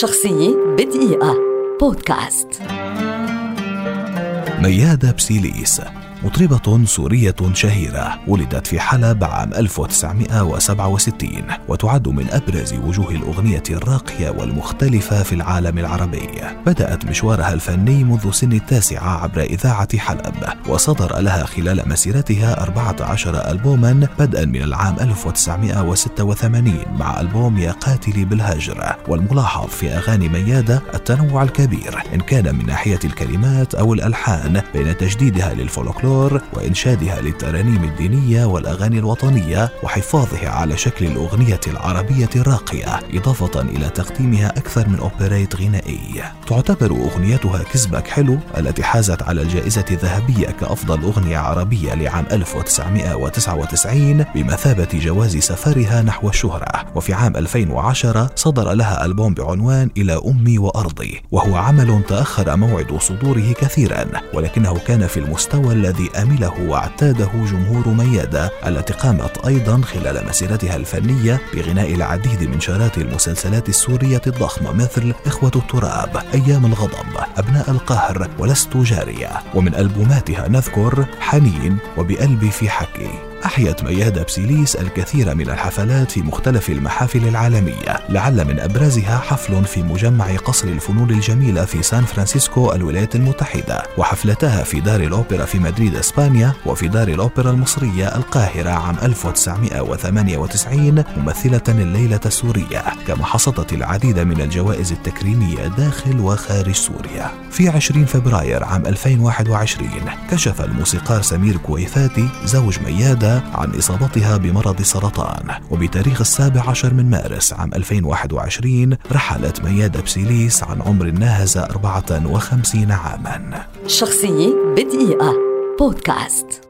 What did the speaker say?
شخصية بدقيقة. بودكاست. ميادة بسيليس. مطربة سورية شهيرة ولدت في حلب عام 1967 وتعد من أبرز وجوه الأغنية الراقية والمختلفة في العالم العربي. بدأت مشوارها الفني منذ سن التاسعة عبر إذاعة حلب وصدر لها خلال مسيرتها 14 ألبوما بدءا من العام 1986 مع ألبوم يا قاتلي بالهجر. والملاحظ في أغاني ميادة التنوع الكبير إن كان من ناحية الكلمات أو الألحان بين تجديدها للفولكلور الفولكلور وإنشادها للترانيم الدينية والأغاني الوطنية وحفاظها على شكل الأغنية العربية الراقية إضافة إلى تقديمها أكثر من أوبريت غنائي. تعتبر أغنيتها كسبك حلو التي حازت على الجائزة الذهبية كأفضل أغنية عربية لعام 1999 بمثابة جواز سفرها نحو الشهرة. وفي عام 2010 صدر لها ألبوم بعنوان إلى أمي وأرضي وهو عمل تأخر موعد صدوره كثيرا ولكنه كان في المستوى الذي الذي أمله واعتاده جمهور ميادة. التي قامت أيضا خلال مسيرتها الفنية بغناء العديد من شارات المسلسلات السورية الضخمة مثل إخوة التراب أيام الغضب أبناء القهر ولست جارية. ومن ألبوماتها نذكر حنين وبقلبي في حكي. أحيت ميادة بسيليس الكثير من الحفلات في مختلف المحافل العالمية لعل من أبرزها حفل في مجمع قصر الفنون الجميلة في سان فرانسيسكو الولايات المتحدة وحفلتها في دار الأوبرا في مدريد إسبانيا وفي دار الأوبرا المصرية القاهرة عام 1998 ممثلة الليلة السورية كما حصدت العديد من الجوائز التكريمية داخل وخارج سوريا. في 20 فبراير عام 2021 كشف الموسيقار سمير كويفاتي زوج ميادة عن إصابتها بمرض سرطان وبتاريخ السابع عشر من مارس عام 2021 رحلت ميادة بسيليس عن عمر ناهز 54 عاما. شخصية بدقيقة. بودكاست.